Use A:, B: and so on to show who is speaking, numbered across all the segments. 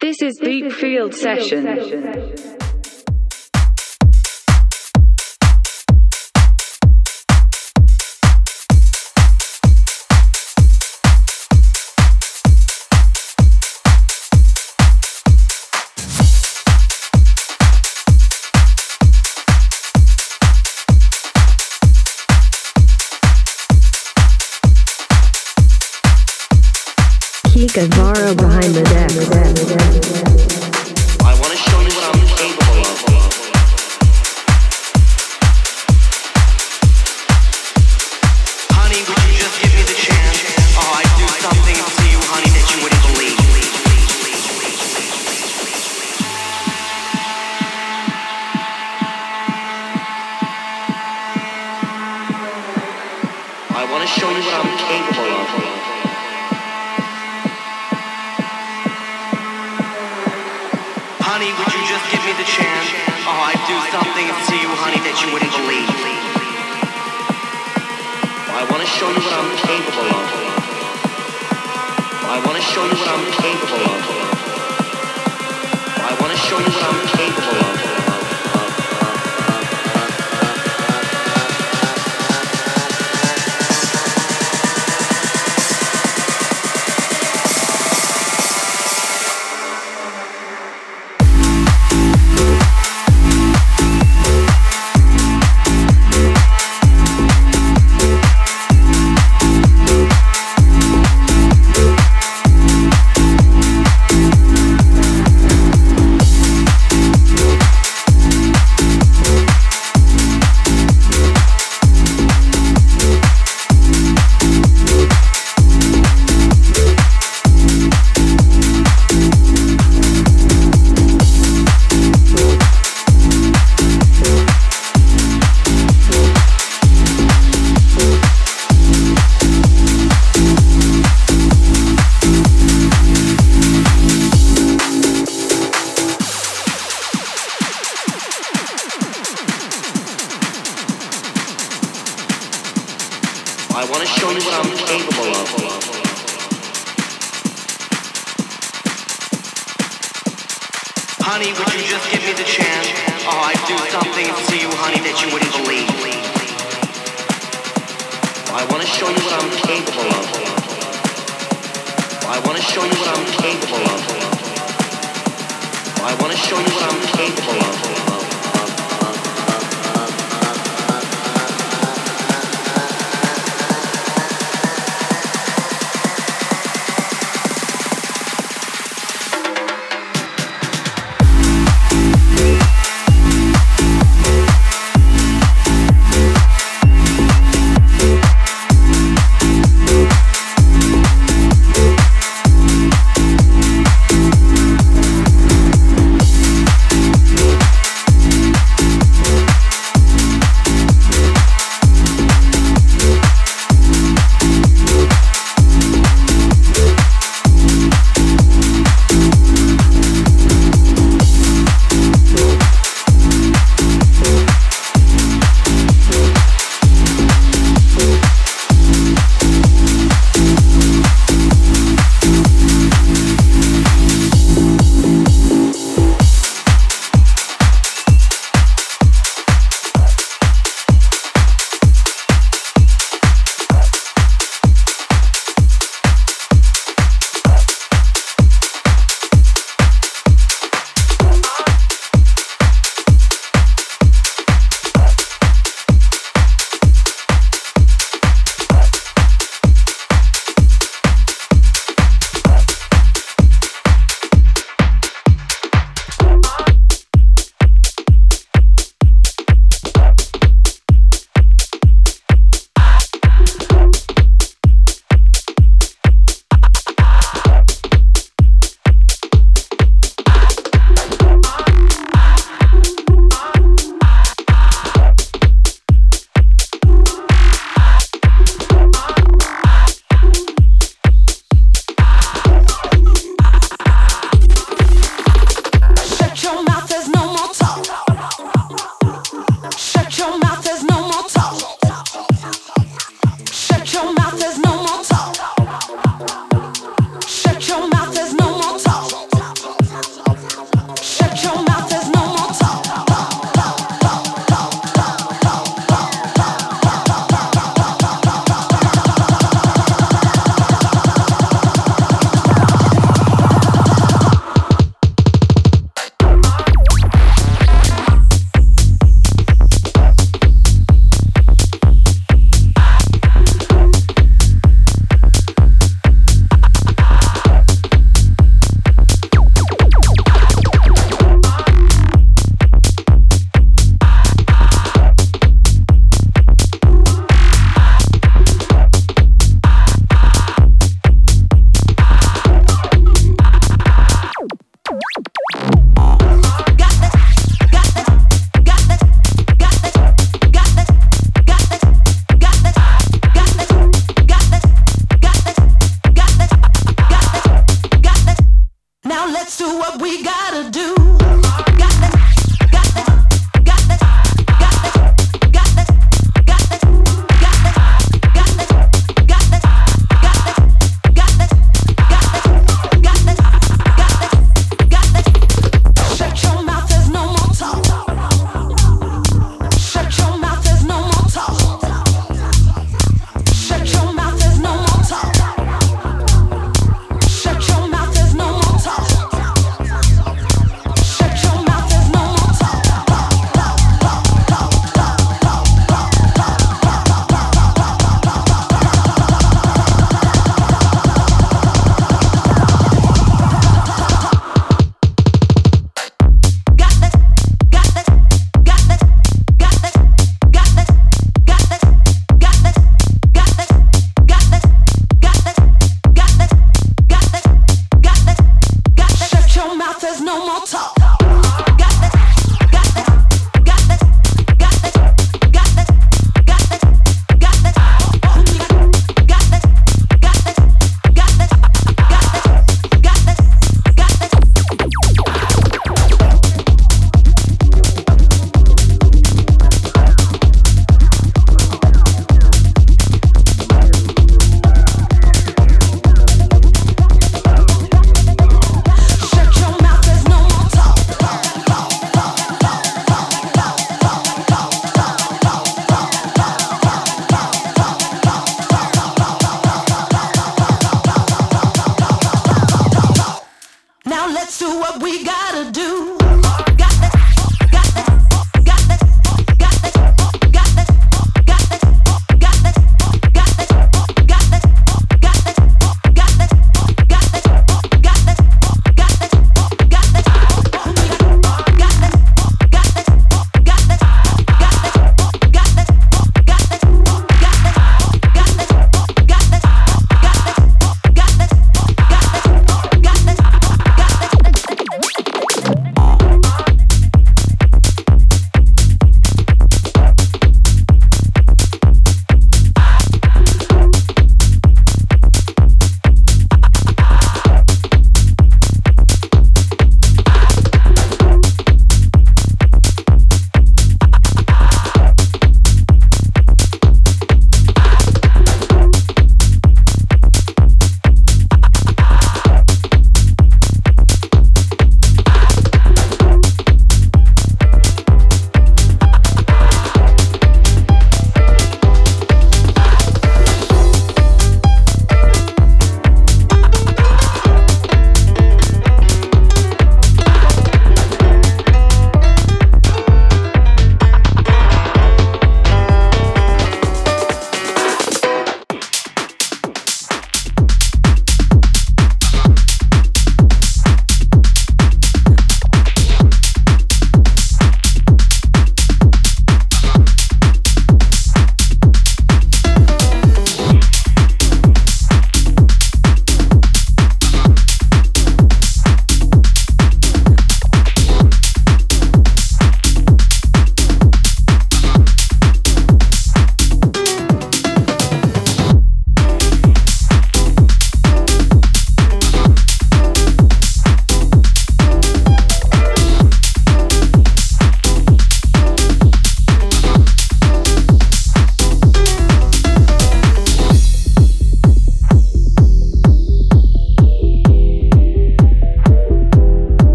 A: This is Deep Field Session.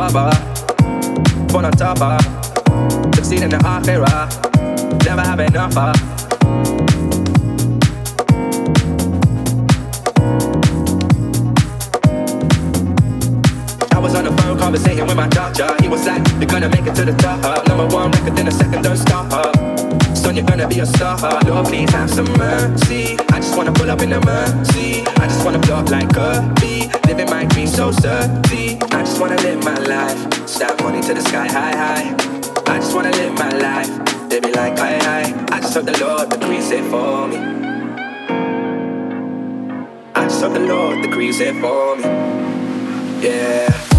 B: Abara, born on top of, succeed in the Akhirah, never have enough of. conversating with my doctor. He was like, You're gonna make it to the top. Number one record, then a second, third star. Uh, son, you're gonna be a star. Lord, please have some mercy. I just wanna pull up in a mercy. I just wanna blow up like a bee. Living my dream so certainly. I just wanna live my life. Stop pointing to the sky high high. I just wanna live my life. They be like high high. I just hope the Lord decrees it for me. I just hope the Lord decrees it for me. Yeah.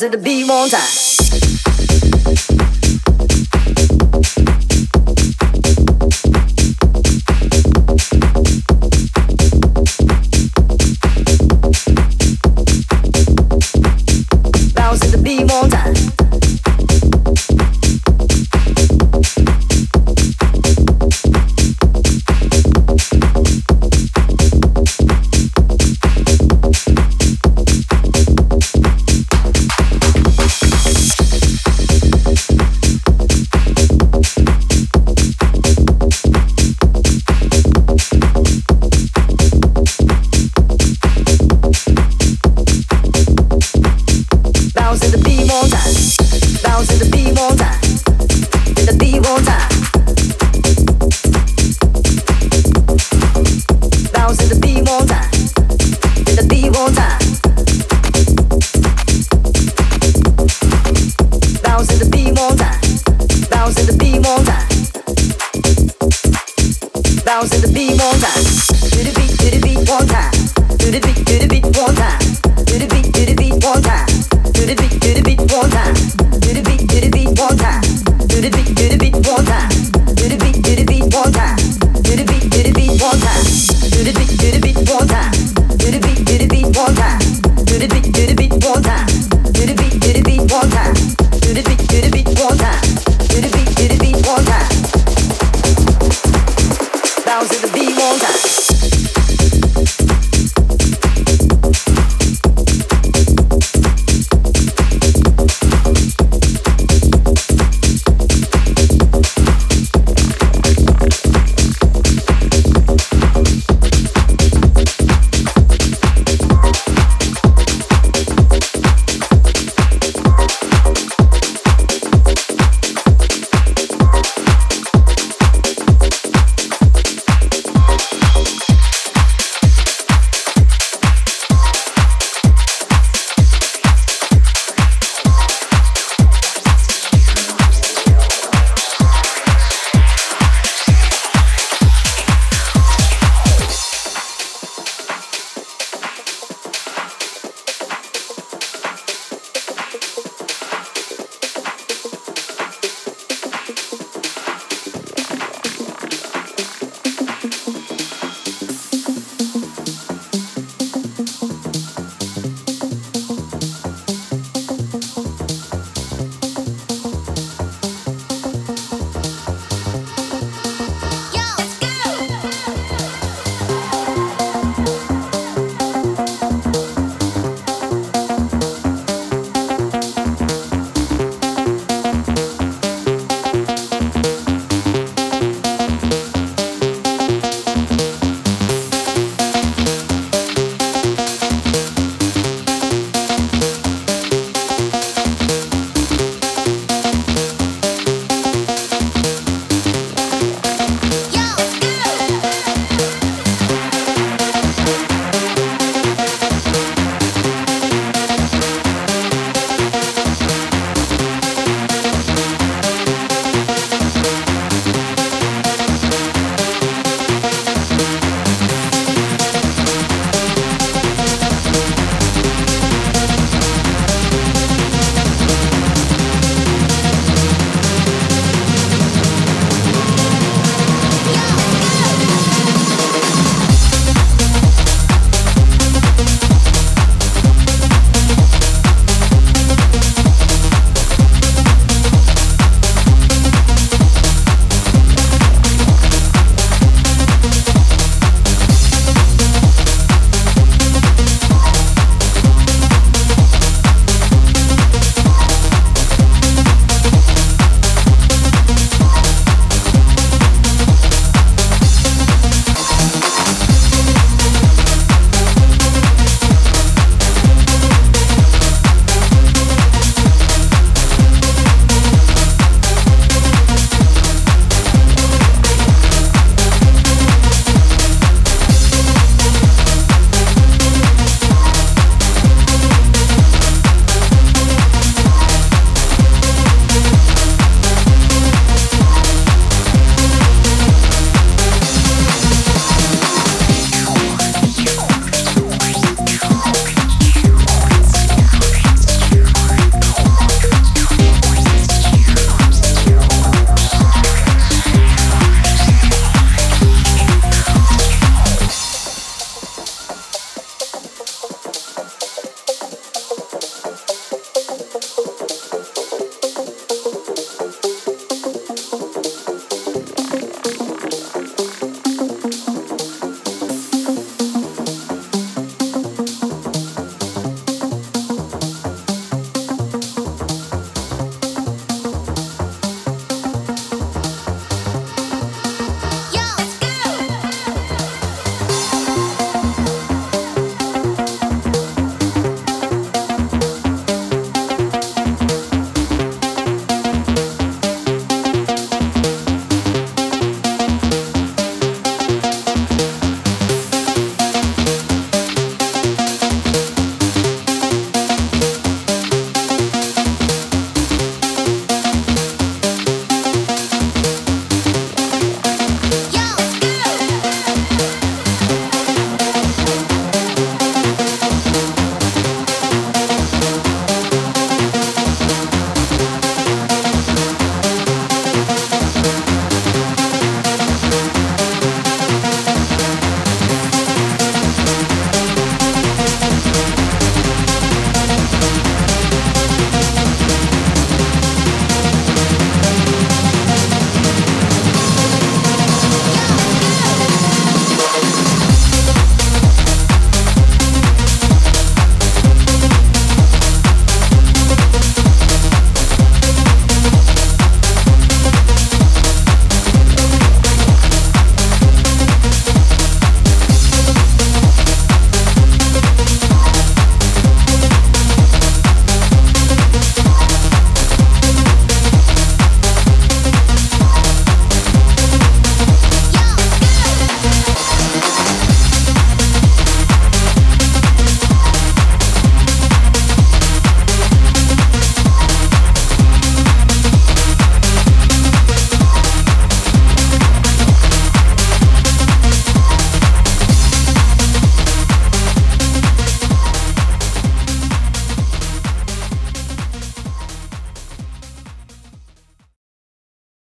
A: To the beat one time.